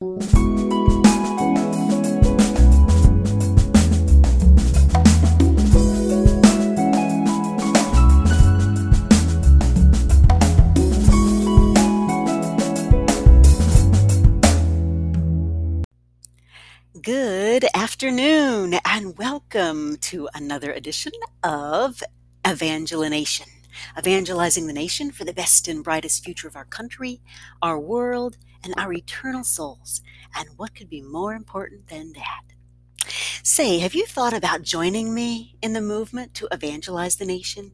Good afternoon, and welcome to another edition of Evangelination, evangelizing the nation for the best and brightest future of our country, our world, and our eternal souls. And what could be more important than that? Say, have you thought about joining me in the movement to evangelize the nation?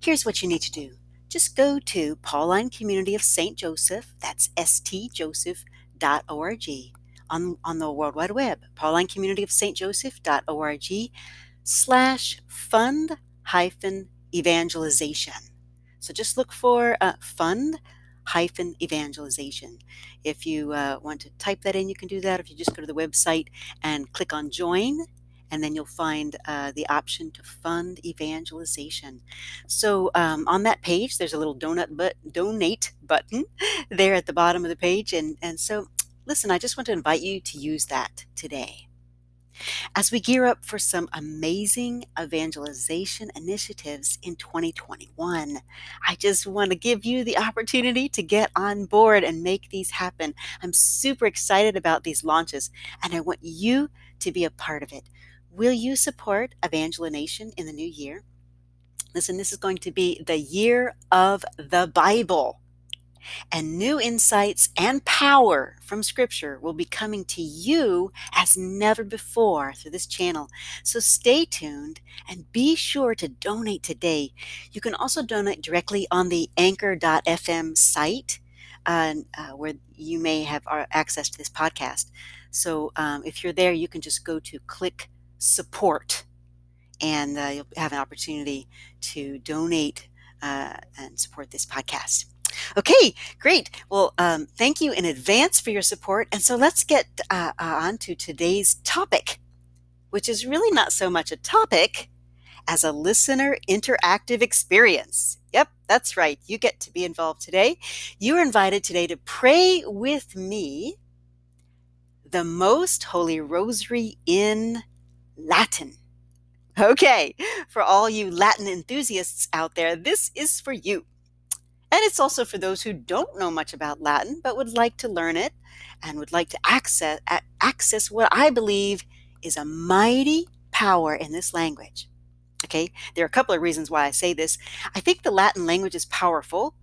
Here's what you need to do. Just go to Pauline Community of St. Joseph, that's stjoseph.org, on, on the World Wide Web, Pauline Community of St. Joseph.org slash fund hyphen evangelization. So just look for uh, fund hyphen evangelization. If you uh, want to type that in, you can do that. If you just go to the website and click on join, and then you'll find uh, the option to fund evangelization. So um, on that page, there's a little donut but donate button there at the bottom of the page, and and so listen, I just want to invite you to use that today. As we gear up for some amazing evangelization initiatives in 2021, I just want to give you the opportunity to get on board and make these happen. I'm super excited about these launches and I want you to be a part of it. Will you support Evangelination in the new year? Listen, this is going to be the year of the Bible and new insights and power from Scripture will be coming to you as never before through this channel. So stay tuned and be sure to donate today. You can also donate directly on the anchor.fm site. Uh, uh, where you may have uh, access to this podcast. So um, if you're there, you can just go to click support and uh, you'll have an opportunity to donate uh, and support this podcast. Okay, great. Well, um, thank you in advance for your support. And so let's get uh, uh, on to today's topic, which is really not so much a topic as a listener interactive experience. Yep, that's right. You get to be involved today. You're invited today to pray with me the Most Holy Rosary in Latin. Okay, for all you Latin enthusiasts out there, this is for you. And it's also for those who don't know much about Latin but would like to learn it and would like to access, access what I believe is a mighty power in this language. Okay, there are a couple of reasons why I say this. I think the Latin language is powerful,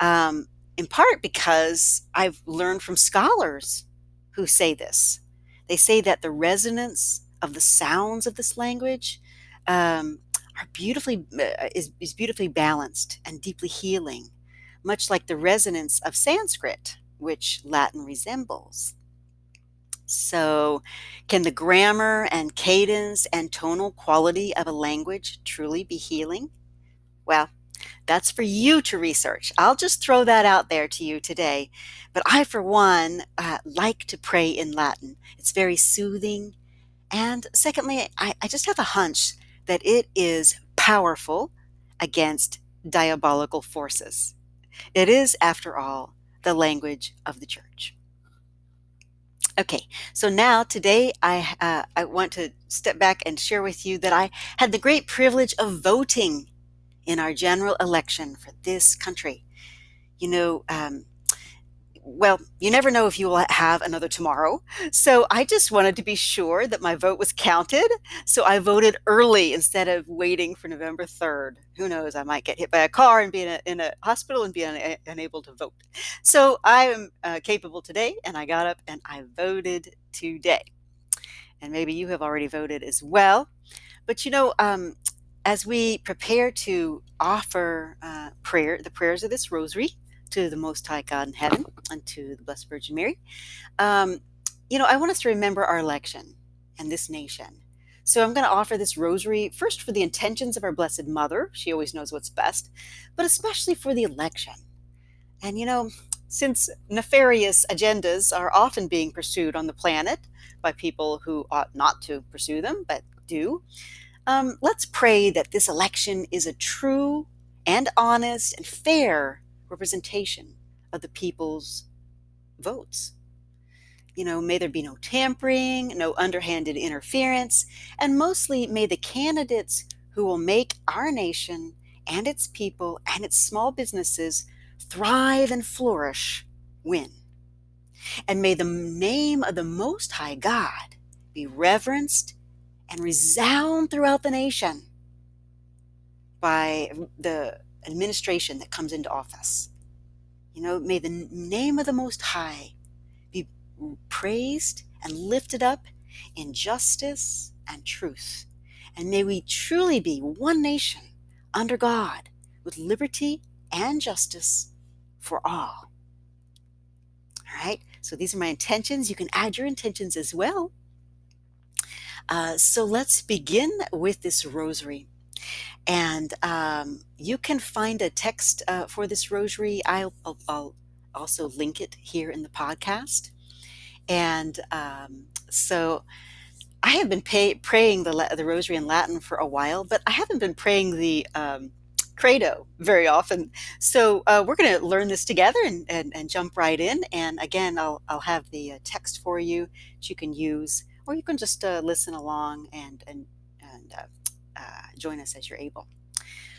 um, in part because I've learned from scholars who say this. They say that the resonance of the sounds of this language um, are beautifully uh, is, is beautifully balanced and deeply healing much like the resonance of Sanskrit, which Latin resembles. So, can the grammar and cadence and tonal quality of a language truly be healing? Well, that's for you to research. I'll just throw that out there to you today. But I, for one, uh, like to pray in Latin. It's very soothing. And secondly, I, I just have a hunch that it is powerful against diabolical forces. It is, after all, the language of the church. Okay, so now today I, uh, I want to step back and share with you that I had the great privilege of voting in our general election for this country. You know, um, well, you never know if you will have another tomorrow. So I just wanted to be sure that my vote was counted. So I voted early instead of waiting for November 3rd. Who knows? I might get hit by a car and be in a, in a hospital and be un, unable to vote. So I am uh, capable today, and I got up and I voted today. And maybe you have already voted as well. But you know, um, as we prepare to offer uh, prayer, the prayers of this rosary, to the Most High God in heaven and to the Blessed Virgin Mary. Um, you know, I want us to remember our election and this nation. So I'm going to offer this rosary first for the intentions of our Blessed Mother. She always knows what's best, but especially for the election. And you know, since nefarious agendas are often being pursued on the planet by people who ought not to pursue them, but do, um, let's pray that this election is a true and honest and fair representation of the people's votes. you know, may there be no tampering, no underhanded interference, and mostly may the candidates who will make our nation and its people and its small businesses thrive and flourish win. And may the name of the Most High God be reverenced and resound throughout the nation by the administration that comes into office. You know, may the name of the Most High be praised and lifted up in justice and truth. And may we truly be one nation under God with liberty and justice for all. All right, so these are my intentions. You can add your intentions as well. Uh, so let's begin with this rosary. And um, you can find a text uh, for this rosary. I'll, I'll, I'll, also link it here in the podcast. And um, so I have been pay, praying the, the rosary in Latin for a while, but I haven't been praying the um, credo very often. So uh, we're going to learn this together and, and, and, jump right in. And again, I'll, I'll have the uh, text for you that you can use, or you can just uh, listen along and, and, and uh, join us as you're able.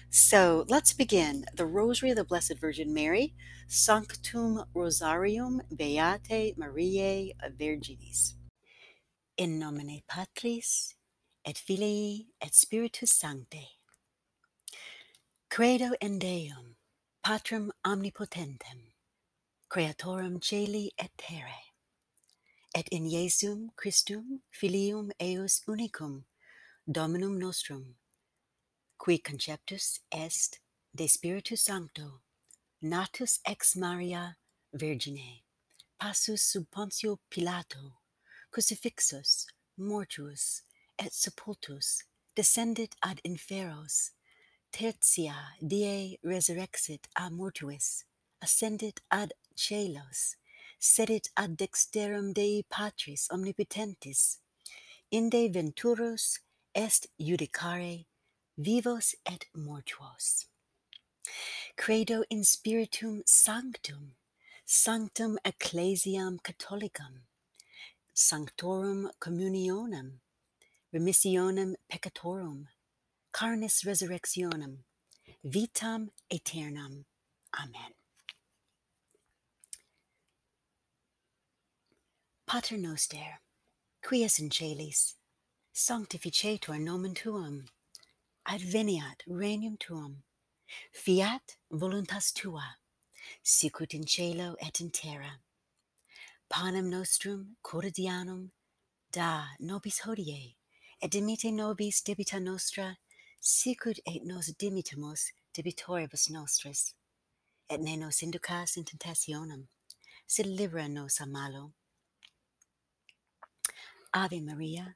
So let's begin. The Rosary of the Blessed Virgin Mary, Sanctum Rosarium Beate Mariae Virginis. In nomine Patris, et Filii, et Spiritus Sancti. Credo in Deum, Patrem omnipotentem, Creatorem celi et terrae, et in Jesum Christum Filium eius unicum, Dominum nostrum, qui conceptus est de Spiritu Sancto, natus ex Maria Virgine, passus sub Pontio Pilato, crucifixus, mortuus, et sepultus, descendit ad inferos, tertia die resurrexit a mortuis, ascendit ad celos, sedit ad dexterum Dei Patris omnipotentis, inde venturus est judicare vivos et mortuos. Credo in spiritum sanctum, sanctum ecclesiam catholicam, sanctorum communionem, remissionem peccatorum, carnis resurrectionem, vitam aeternam. Amen. Pater noster, qui es in celis, sanctificetur nomen tuum adveniat regnum tuum fiat voluntas tua, sicut in cielo et in terra. Panem nostrum quotidianum da nobis hodie, et dimite nobis debita nostra, sicut et nos dimittimus debitoribus nostris. Et ne nos inducas in tentationem, sed libera nos a malo. Ave Maria,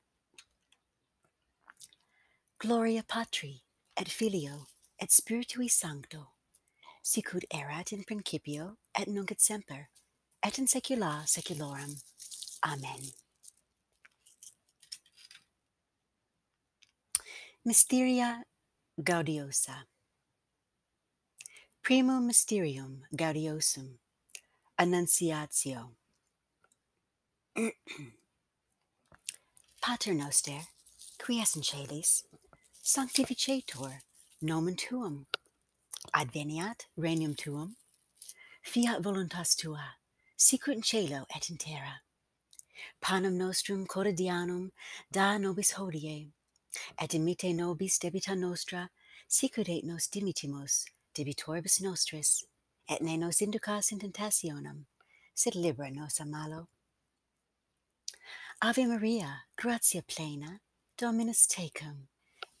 Gloria Patri, et Filio, et Spiritui Sancto, sicut erat in principio, et nunc et semper, et in saecula saeculorum. Amen. Mysteria Gaudiosa Primum Mysterium Gaudiosum Annunciatio Pater Noster, quies in celis, sanctificetur nomen tuum, adveniat regnum tuum, fiat voluntas tua, sicut in cielo et in terra. Panem nostrum quotidianum da nobis hodie, et dimite nobis debita nostra, sicut et nos dimitimus debitoribus nostris, et ne nos inducas in tentationem, sed libera nos a malo. Ave Maria, gratia plena, Dominus tecum,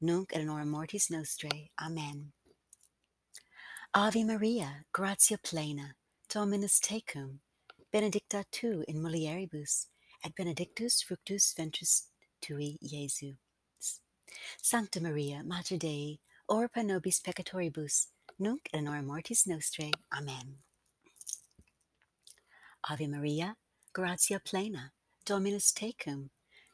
nunc et in mortis nostrae. Amen. Ave Maria, gratia plena, Dominus tecum, benedicta tu in mulieribus, et benedictus fructus ventris tui, Iesus. Sancta Maria, Mater Dei, ora pro nobis peccatoribus, nunc et in mortis nostrae. Amen. Ave Maria, gratia plena, Dominus tecum,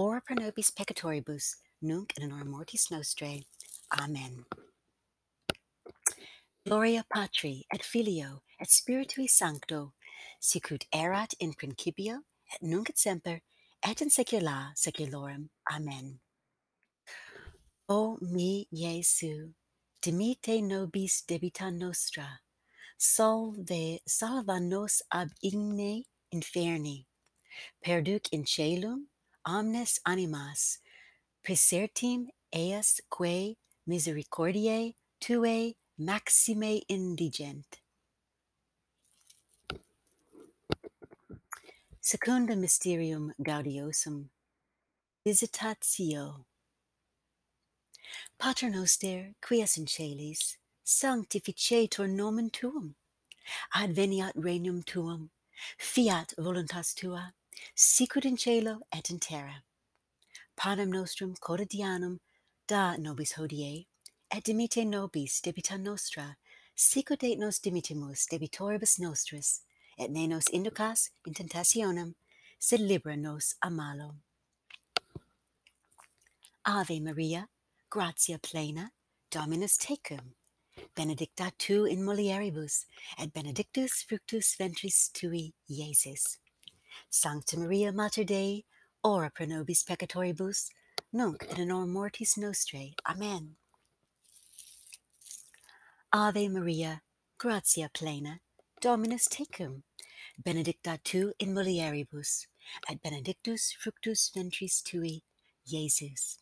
ora pro nobis peccatoribus, nunc in hora mortis nostrae. Amen. Gloria Patri et Filio et Spiritui Sancto, sicut erat in principio et nunc et semper et in saecula saeculorum. Amen. O mi Iesu, dimite nobis debita nostra, salve salva nos ab igne inferni, perduc in celum omnes animas, presertim eas quae misericordiae tuae maxime indigent. Secunda Mysterium Gaudiosum Visitatio Pater noster, qui es in celis, sanctificetur nomen tuum. Adveniat regnum tuum, fiat voluntas tua, sicut in cielo et in terra. Panem nostrum quotidianum da nobis hodie, et dimite nobis debita nostra, sicut et nos dimitimus debitoribus nostris, et ne nos inducas in tentationem, sed libera nos a malo. Ave Maria, gratia plena, Dominus tecum, benedicta tu in mulieribus, et benedictus fructus ventris tui, Iesus. Sancta Maria, Mater Dei, ora pro nobis peccatoribus, nunc et in mortis nostrae. Amen. Ave Maria, gratia plena, Dominus tecum, benedicta tu in mulieribus, et benedictus fructus ventris tui, Jesus.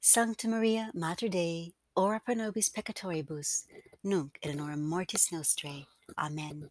Sancta Maria, Mater Dei, ora pro nobis peccatoribus, nunc et in mortis nostrae. Amen.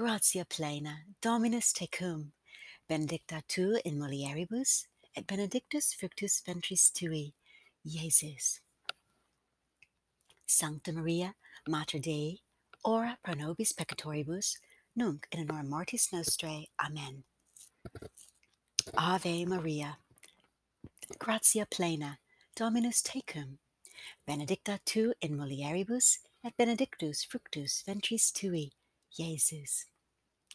gratia plena, Dominus tecum, benedicta tu in mulieribus, et benedictus fructus ventris tui, Jesus. Sancta Maria, Mater Dei, ora pro nobis peccatoribus, nunc in hora mortis nostrae. Amen. Ave Maria, gratia plena, Dominus tecum, benedicta tu in mulieribus, et benedictus fructus ventris tui, Jesus.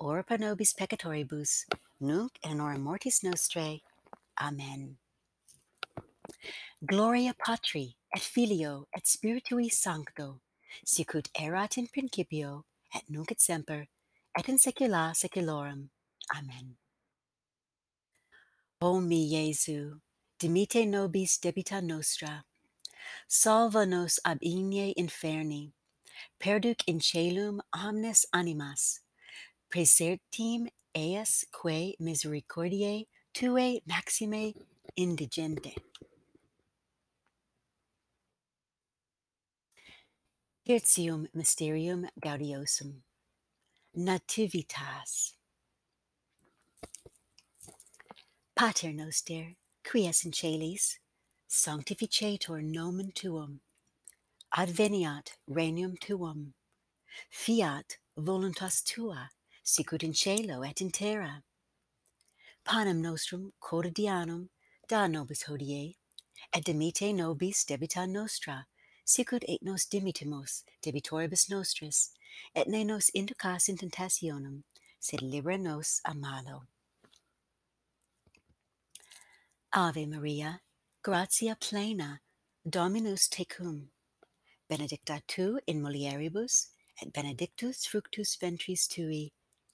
ora pro nobis peccatoribus, nunc et in hora mortis nostrae. Amen. Gloria Patri, et Filio, et Spiritui Sancto, sicut erat in principio, et nunc et semper, et in saecula saeculorum. Amen. O mi Jesu, dimite nobis debita nostra, salva nos ab igne inferni, perduc in celum omnes animas, praesertim eas quae misericordiae tuae maxime indigente. Tertium mysterium gaudiosum. Nativitas. Pater noster, qui es in celis, sanctificetur nomen tuum. Adveniat regnum tuum. Fiat voluntas tua sicut in cielo et in terra. Panem nostrum quotidianum da nobis hodie, et dimite nobis debita nostra, sicut et nos dimitimus debitoribus nostris, et ne nos inducas in tentationem, sed libera nos a malo. Ave Maria, gratia plena, Dominus tecum. Benedicta tu in mulieribus, et benedictus fructus ventris tui,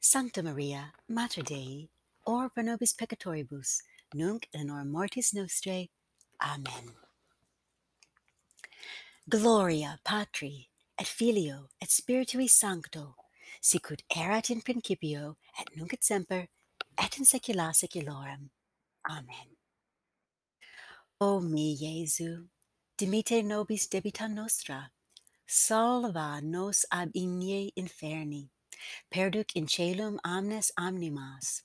Sancta Maria, Mater Dei, ora pro nobis peccatoribus, nunc et in hora mortis nostrae. Amen. Gloria Patri, et Filio, et Spiritui Sancto, sicut erat in principio, et nunc et semper, et in saecula saeculorum. Amen. O mi Jesu, dimite nobis debita nostra, salva nos ab igne inferni, perduc in celum omnes omnimas,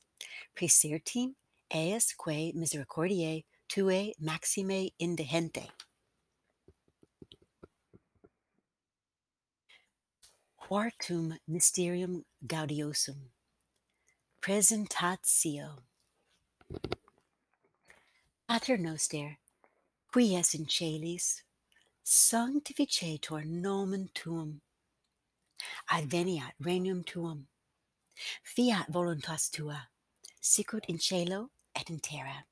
praesirtim eas quae misericordiae tue maxime indehente. Quartum Mysterium Gaudiosum Presentatio Pater Noster, qui es in celis, sanctificetur nomen tuum. adveniat regnum tuum. Fiat voluntas tua, sicut in cielo et in terra.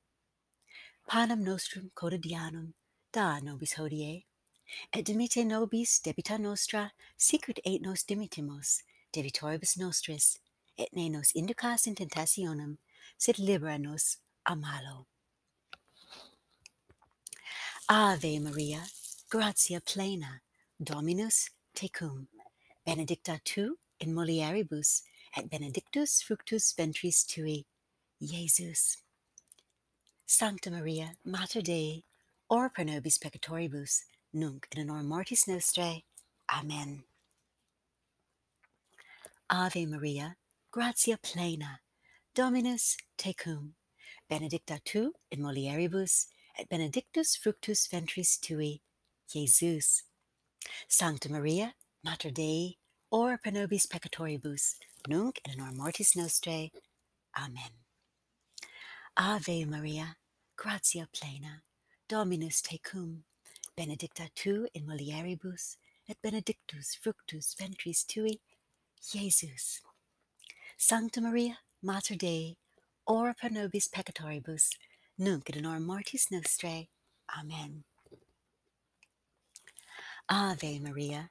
Panem nostrum quotidianum da nobis hodie, et dimite nobis debita nostra, sicut et nos dimitimus debitoribus nostris, et ne nos inducas in tentationem, sed libera nos a malo. Ave Maria, gratia plena, Dominus tecum. Benedicta tu in mulieribus, et benedictus fructus ventris tui, Jesus. Sancta Maria, Mater Dei, ora pro nobis peccatoribus, nunc in hora mortis nostrae. Amen. Ave Maria, gratia plena, Dominus tecum, benedicta tu in mulieribus, et benedictus fructus ventris tui, Jesus. Sancta Maria, Mater Dei, ora pro nobis peccatoribus, nunc et in hora mortis nostrae. Amen. Ave Maria, gratia plena, Dominus tecum, benedicta tu in mulieribus, et benedictus fructus ventris tui, Jesus. Sancta Maria, Mater Dei, ora pro nobis peccatoribus, nunc et in hora mortis nostrae. Amen. Ave Maria,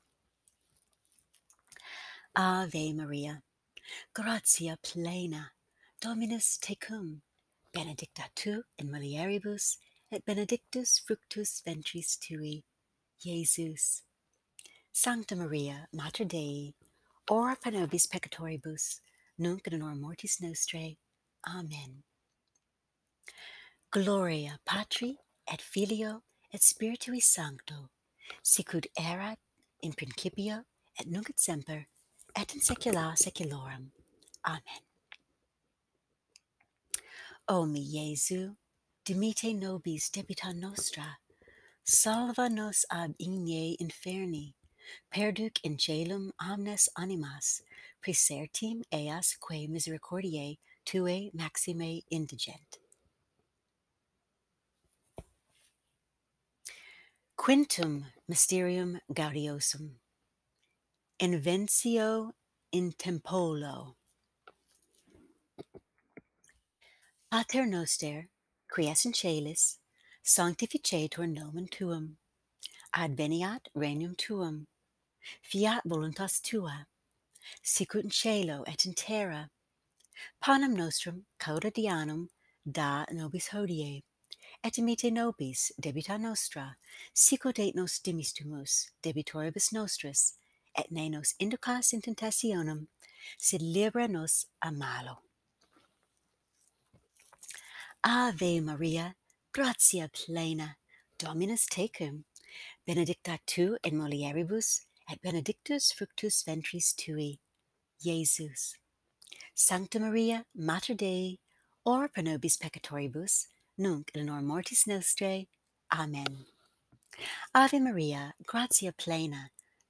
Ave Maria, gratia plena, Dominus tecum, benedicta tu in mulieribus, et benedictus fructus ventris tui, Jesus. Sancta Maria, Mater Dei, ora pro nobis peccatoribus, nunc et in honor mortis nostrae. Amen. Gloria Patri et Filio et Spiritui Sancto, sicut erat in principio et nunc et semper et in saecula saeculorum. Amen. O mi Jesu, dimite nobis debita nostra, salva nos ab igne inferni, perduc in celum omnes animas, praesertim eas quae misericordiae tuae maxime indigent. Quintum Mysterium Gaudiosum inventio in tempolo. Pater noster, quies in celis, sanctificetur nomen tuum. Adveniat regnum tuum. Fiat voluntas tua. Sicut in cielo et in terra. Panem nostrum cauda da nobis hodie et imite nobis debita nostra, sicut et nos dimistumus debitoribus nostris, et ne nos inducas in tentationem, sed libera nos a malo. Ave Maria, gratia plena, Dominus tecum, benedicta tu in mulieribus, et benedictus fructus ventris tui, Jesus. Sancta Maria, Mater Dei, or pro nobis peccatoribus, nunc in honor mortis nostrae. Amen. Ave Maria, gratia plena,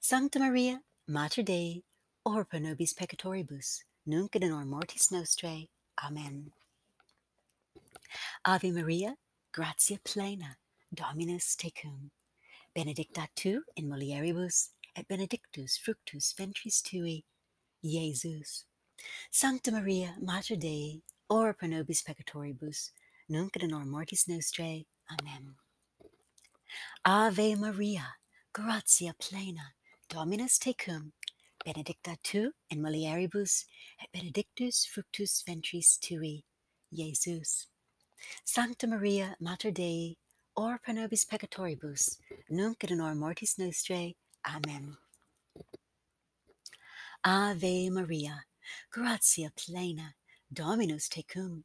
Sancta Maria, Mater Dei, ora pro nobis peccatoribus, nunc et in hora mortis nostrae. Amen. Ave Maria, gratia plena, Dominus tecum. Benedicta tu in mulieribus, et benedictus fructus ventris tui, Jesus. Sancta Maria, Mater Dei, ora pro nobis peccatoribus, nunc et in hora mortis nostrae. Amen. Ave Maria, gratia plena, Dominus tecum, benedicta tu in mulieribus, et benedictus fructus ventris tui, Jesus. Sancta Maria, Mater Dei, ora pro nobis peccatoribus, nunc et in hora mortis nostrae. Amen. Ave Maria, gratia plena, Dominus tecum,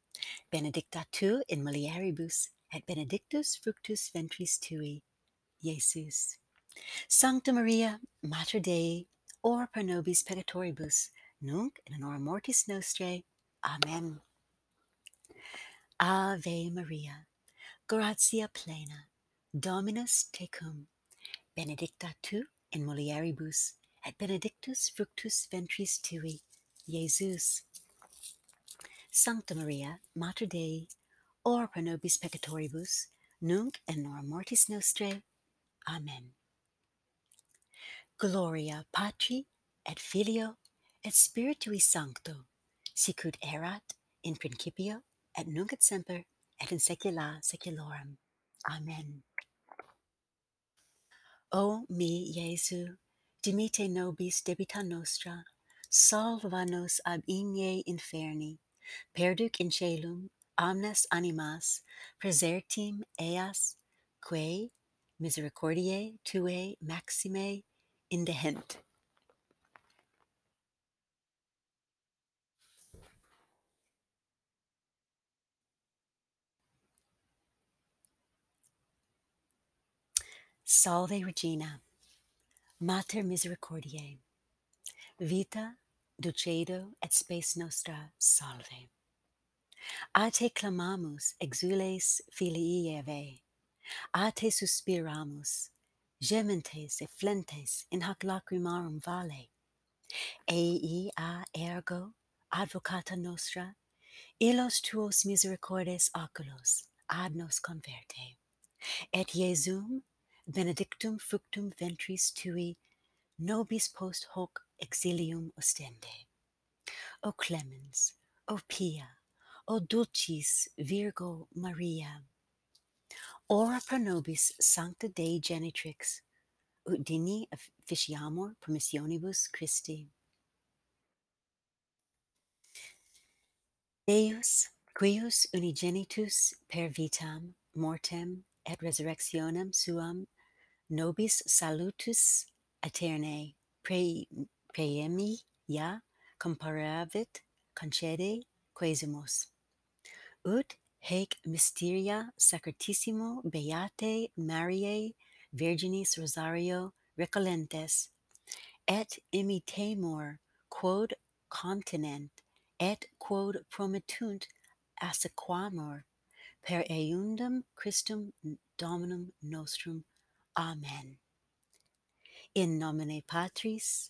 benedicta tu in mulieribus, et benedictus fructus ventris tui, Jesus. Sancta Maria, Mater Dei, ora pro nobis peccatoribus, nunc in hora mortis nostrae. Amen. Ave Maria, gratia plena, Dominus tecum, benedicta tu in mulieribus, et benedictus fructus ventris tui, Jesus. Sancta Maria, Mater Dei, ora pro nobis peccatoribus, nunc in hora mortis nostrae. Amen. Gloria Patri et Filio et Spiritui Sancto, sicut erat in principio et nunc et semper et in saecula saeculorum. Amen. O mi Jesu, dimite nobis debita nostra, salva nos ab igne inferni, perduc in celum omnes animas, presertim eas, quae misericordiae tuae maxime indehent. Salve Regina, Mater Misericordiae, vita, dulcedo et spes nostra salve. A te clamamus, exules filii Eve, a te suspiramus, gementes et flentes in hac lacrimarum vale. Ei a ergo, advocata nostra, illos tuos misericordes oculos ad nos converte. Et Iesum, benedictum fructum ventris tui, nobis post hoc exilium ostende. O clemens, o pia, o dulcis Virgo Maria, ora pro nobis sancta Dei genitrix, ut digni officiamur promissionibus Christi. Deus, quius unigenitus per vitam, mortem et resurrectionem suam nobis salutus aeternae pre, preemi ja comparavit concede quesimus. Ut haec mysteria sacratissimo beate Mariae Virginis Rosario recolentes, et imitemur quod continent, et quod promittunt assequamur per eundem Christum Dominum nostrum. Amen. In nomine Patris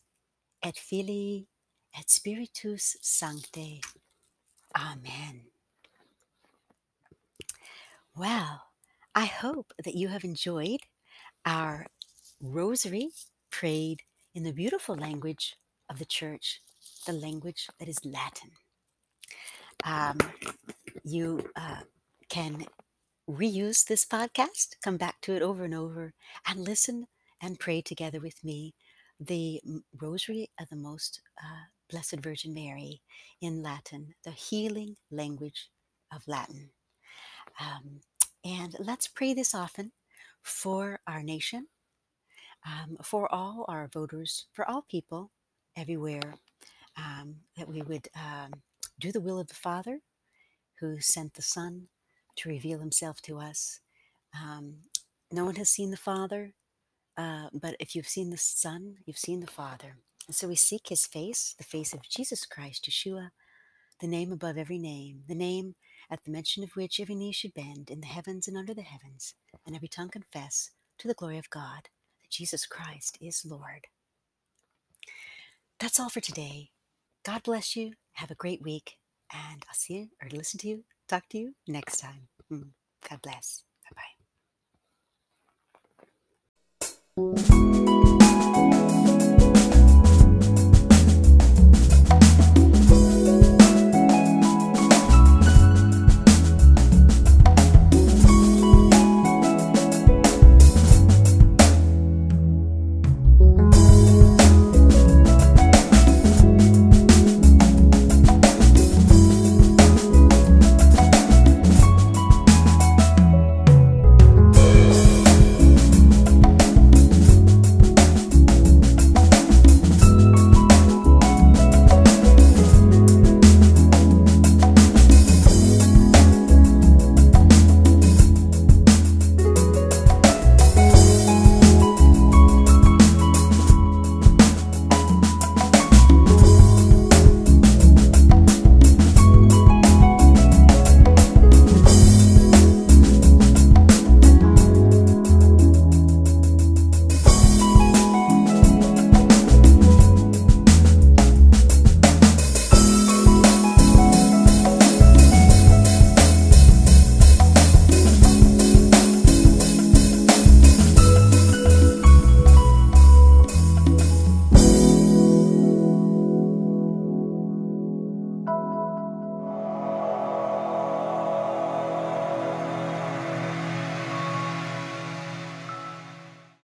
et Filii et Spiritus Sancte. Amen. Well, I hope that you have enjoyed our rosary prayed in the beautiful language of the church, the language that is Latin. Um, you uh, can reuse this podcast, come back to it over and over, and listen and pray together with me the Rosary of the Most uh, Blessed Virgin Mary in Latin, the healing language of Latin. Um, and let's pray this often for our nation, um, for all our voters, for all people everywhere, um, that we would um, do the will of the Father who sent the Son to reveal himself to us. Um, no one has seen the Father, uh, but if you've seen the Son, you've seen the Father. And so we seek his face, the face of Jesus Christ, Yeshua, the name above every name, the name at the mention of which every knee should bend in the heavens and under the heavens, and every tongue confess to the glory of God that Jesus Christ is Lord. That's all for today. God bless you. Have a great week. And I'll see you or listen to you, talk to you next time. Mm. God bless. Bye bye.